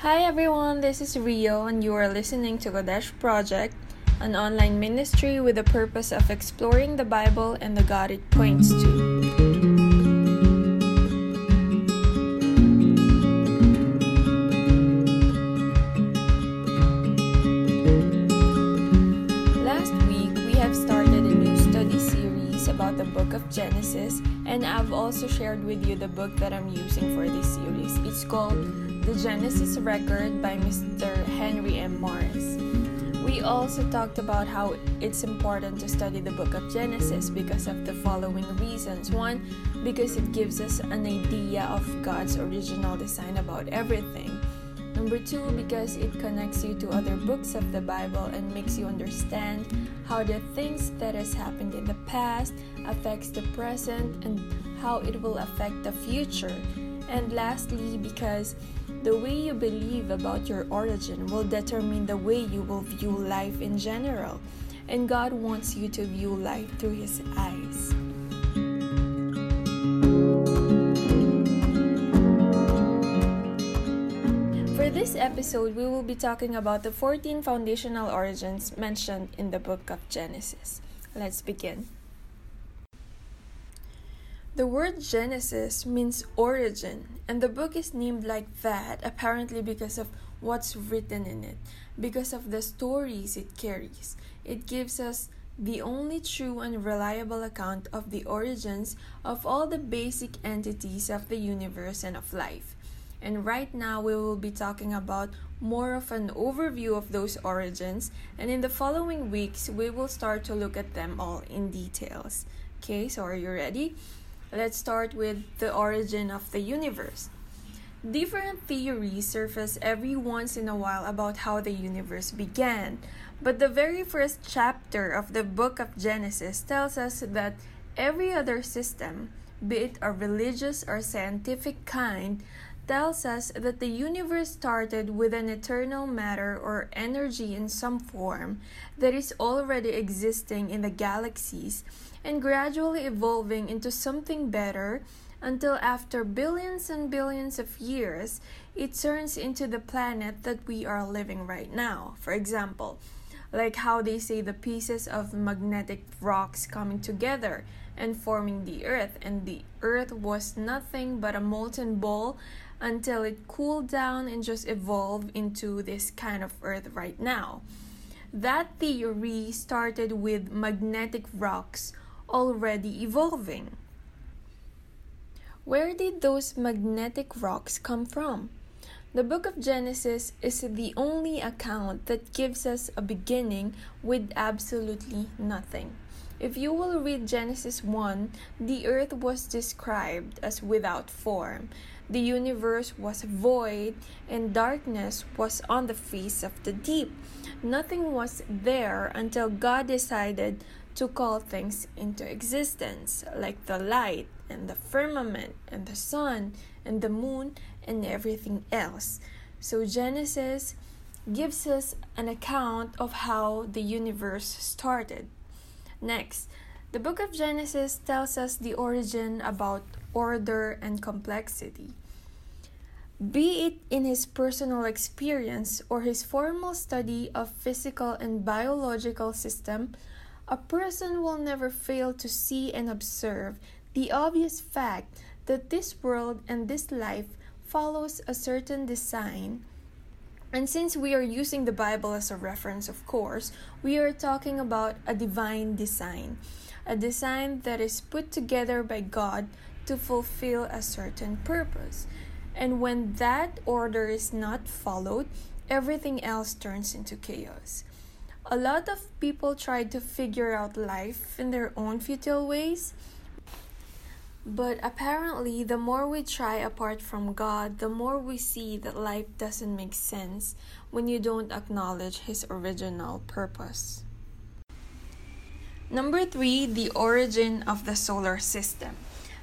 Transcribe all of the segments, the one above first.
Hi everyone, this is Rio, and you are listening to Kodesh Project, an online ministry with the purpose of exploring the Bible and the God it points to. Last week, we have started a new study series about the book of Genesis, and I've also shared with you the book that I'm using for this series. It's called The Genesis Record by Mr. Henry M. Morris. We also talked about how it's important to study the book of Genesis because of the following reasons. One, because it gives us an idea of God's original design about everything. Number two, because it connects you to other books of the Bible and makes you understand how the things that has happened in the past affects the present and how it will affect the future. And lastly, because the way you believe about your origin will determine the way you will view life in general. And God wants you to view life through His eyes. For this episode, we will be talking about the 14 foundational origins mentioned in the book of Genesis. Let's begin. The word Genesis means origin, and the book is named like that apparently because of what's written in it, because of the stories it carries. It gives us the only true and reliable account of the origins of all the basic entities of the universe and of life. And right now, we will be talking about more of an overview of those origins, and in the following weeks, we will start to look at them all in details. Okay, so are you ready? Let's start with the origin of the universe. Different theories surface every once in a while about how the universe began, but the very first chapter of the book of Genesis tells us that every other system, be it a religious or scientific kind, tells us that the universe started with an eternal matter or energy in some form that is already existing in the galaxies and gradually evolving into something better until after billions and billions of years it turns into the planet that we are living right now. For example, like how they say the pieces of magnetic rocks coming together and forming the earth and the earth was nothing but a molten ball until it cooled down and just evolved into this kind of earth right now. That theory started with magnetic rocks already evolving. Where did those magnetic rocks come from? The book of Genesis is the only account that gives us a beginning with absolutely nothing. If you will read Genesis 1, the earth was described as without form. The universe was void, and darkness was on the face of the deep. Nothing was there until God decided to call things into existence, like the light and the firmament and the sun and the moon and everything else. So, Genesis gives us an account of how the universe started. Next, the book of Genesis tells us the origin about order and complexity. Be it in his personal experience or his formal study of physical and biological system, a person will never fail to see and observe the obvious fact that this world and this life follows a certain design. And since we are using the Bible as a reference, of course, we are talking about a divine design, a design that is put together by God to fulfill a certain purpose. And when that order is not followed, everything else turns into chaos. A lot of people try to figure out life in their own futile ways. But apparently, the more we try apart from God, the more we see that life doesn't make sense when you don't acknowledge His original purpose. Number three, the origin of the solar system.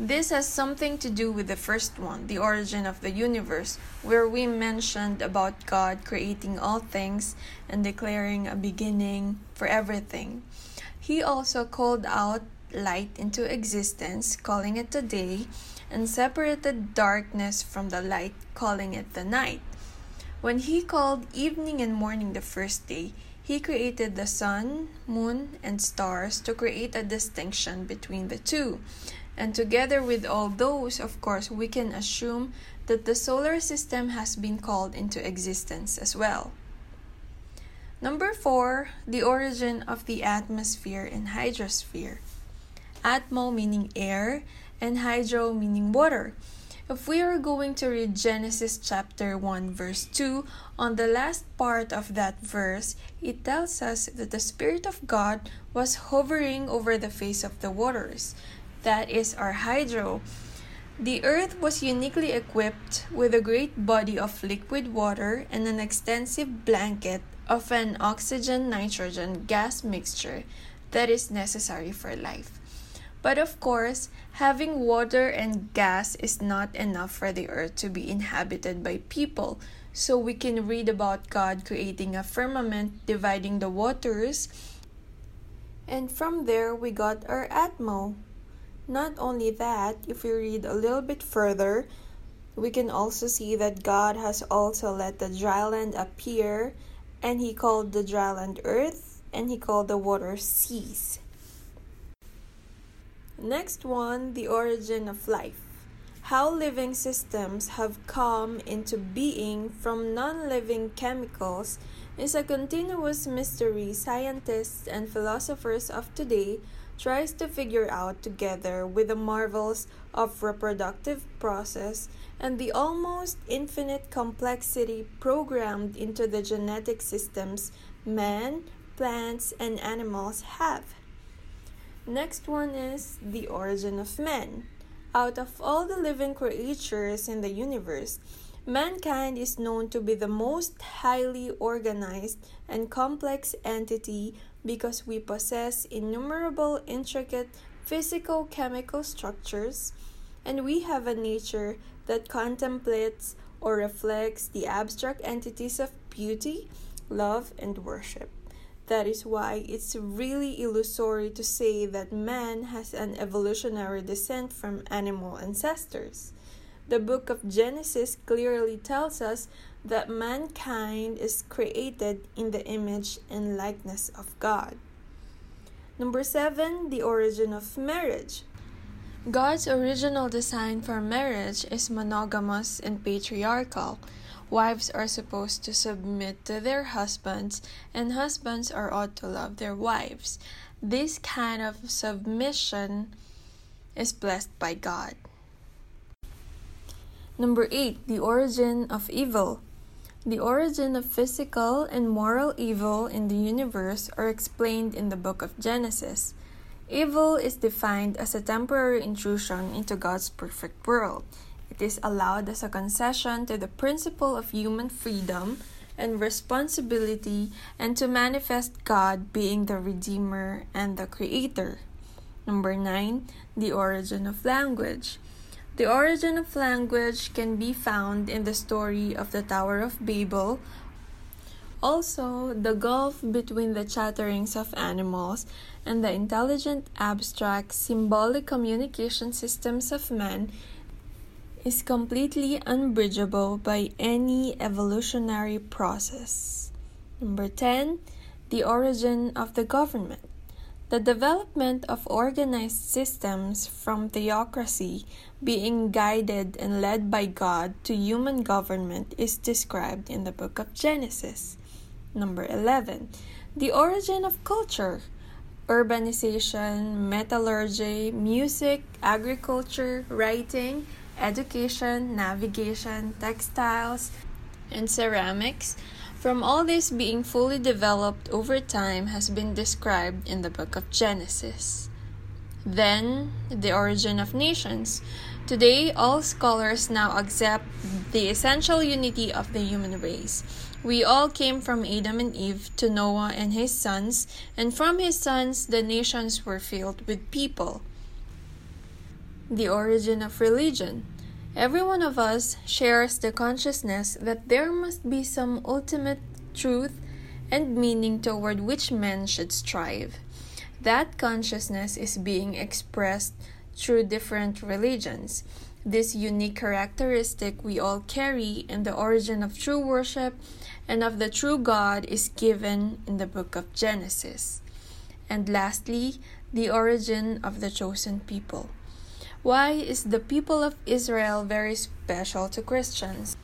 This has something to do with the first one, the origin of the universe, where we mentioned about God creating all things and declaring a beginning for everything. He also called out light into existence, calling it the day, and separated darkness from the light, calling it the night. When he called evening and morning the first day, he created the sun, moon, and stars to create a distinction between the two. And together with all those, of course, we can assume that the solar system has been called into existence as well. Number four, the origin of the atmosphere and hydrosphere. Atmo meaning air, and hydro meaning water. If we are going to read Genesis chapter 1, verse 2, on the last part of that verse, it tells us that the Spirit of God was hovering over the face of the waters. That is our hydro. The earth was uniquely equipped with a great body of liquid water and an extensive blanket of an oxygen nitrogen gas mixture that is necessary for life. But of course, having water and gas is not enough for the earth to be inhabited by people. So we can read about God creating a firmament dividing the waters. And from there, we got our Atmo. Not only that, if we read a little bit further, we can also see that God has also let the dry land appear, and He called the dry land earth, and He called the water seas. Next one, the origin of life. How living systems have come into being from non living chemicals is a continuous mystery scientists and philosophers of today tries to figure out together with the marvels of reproductive process and the almost infinite complexity programmed into the genetic systems man, plants, and animals have. Next one is the origin of man. Out of all the living creatures in the universe, mankind is known to be the most highly organized and complex entity because we possess innumerable intricate physical chemical structures and we have a nature that contemplates or reflects the abstract entities of beauty, love, and worship. That is why it's really illusory to say that man has an evolutionary descent from animal ancestors. The book of Genesis clearly tells us that mankind is created in the image and likeness of God. Number seven, the origin of marriage. God's original design for marriage is monogamous and patriarchal. Wives are supposed to submit to their husbands, and husbands are ought to love their wives. This kind of submission is blessed by God. Number 8. The origin of evil. The origin of physical and moral evil in the universe are explained in the book of Genesis. Evil is defined as a temporary intrusion into God's perfect world. It is allowed as a concession to the principle of human freedom and responsibility and to manifest God being the Redeemer and the Creator. Number 9. The origin of language. The origin of language can be found in the story of the Tower of Babel. Also, the gulf between the chatterings of animals and the intelligent, abstract, symbolic communication systems of man is completely unbridgeable by any evolutionary process. Number 10. The origin of the government. The development of organized systems from theocracy being guided and led by God to human government is described in the book of Genesis. Number 11. The origin of culture. Urbanization, metallurgy, music, agriculture, writing, education, navigation, textiles, and ceramics, from all this being fully developed over time has been described in the book of Genesis. Then, the origin of nations. Today, all scholars now accept the essential unity of the human race. We all came from Adam and Eve to Noah and his sons, and from his sons the nations were filled with people the origin of religion. Every one of us shares the consciousness that there must be some ultimate truth and meaning toward which men should strive. That consciousness is being expressed through different religions. This unique characteristic we all carry in the origin of true worship and of the true God is given in the book of Genesis. And lastly, the origin of the chosen people. Why is the people of Israel very special to Christians?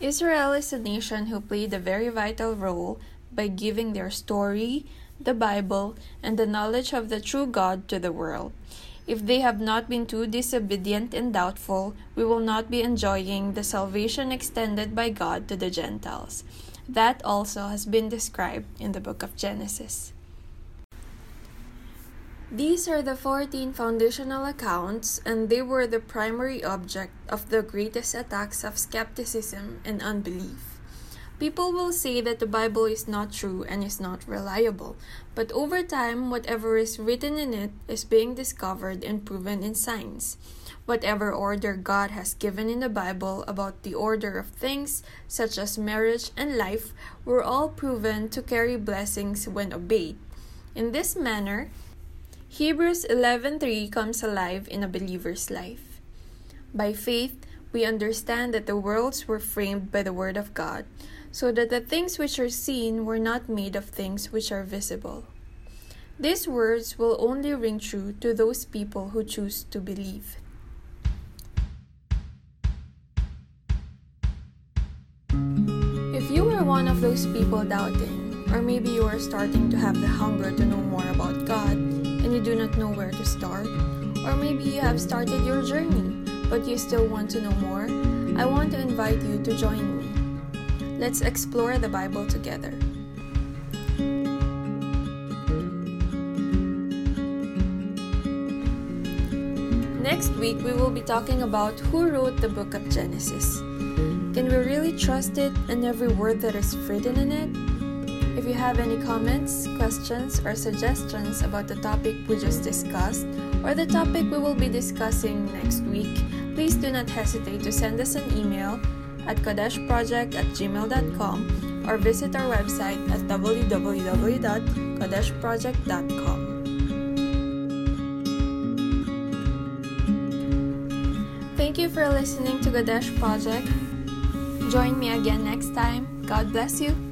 Israel is a nation who played a very vital role by giving their story, the Bible, and the knowledge of the true God to the world. If they have not been too disobedient and doubtful, we will not be enjoying the salvation extended by God to the Gentiles. That also has been described in the book of Genesis. These are the 14 foundational accounts, and they were the primary object of the greatest attacks of skepticism and unbelief. People will say that the Bible is not true and is not reliable, but over time, whatever is written in it is being discovered and proven in science. Whatever order God has given in the Bible about the order of things, such as marriage and life, were all proven to carry blessings when obeyed. In this manner, Hebrews 11:3 comes alive in a believer's life. By faith, we understand that the worlds were framed by the word of God so that the things which are seen were not made of things which are visible. These words will only ring true to those people who choose to believe. If you are one of those people doubting, or maybe you are starting to have the hunger to know more about God and you do not know where to start, or maybe you have started your journey but you still want to know more, I want to invite you to join me. Let's explore the Bible together. Next week, we will be talking about who wrote the book of Genesis. Can we really trust it and every word that is written in it? If you have any comments, questions, or suggestions about the topic we just discussed, or the topic we will be discussing next week, please do not hesitate to send us an email at kodeshproject at gmail.com or visit our website at www.kodeshproject.com. Thank you for listening to Kodesh Project. Join me again next time. God bless you.